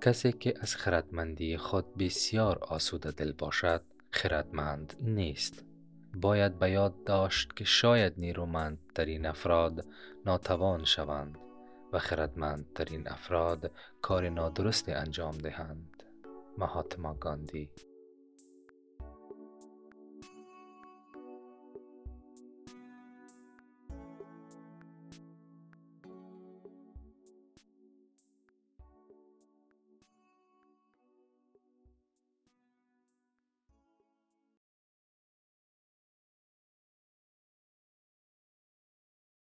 کسی که از خردمندی خود بسیار آسوده دل باشد خردمند نیست. باید به یاد داشت که شاید نیرومندترین افراد ناتوان شوند و خردمندترین افراد کار نادرست انجام دهند. مهاتما گاندی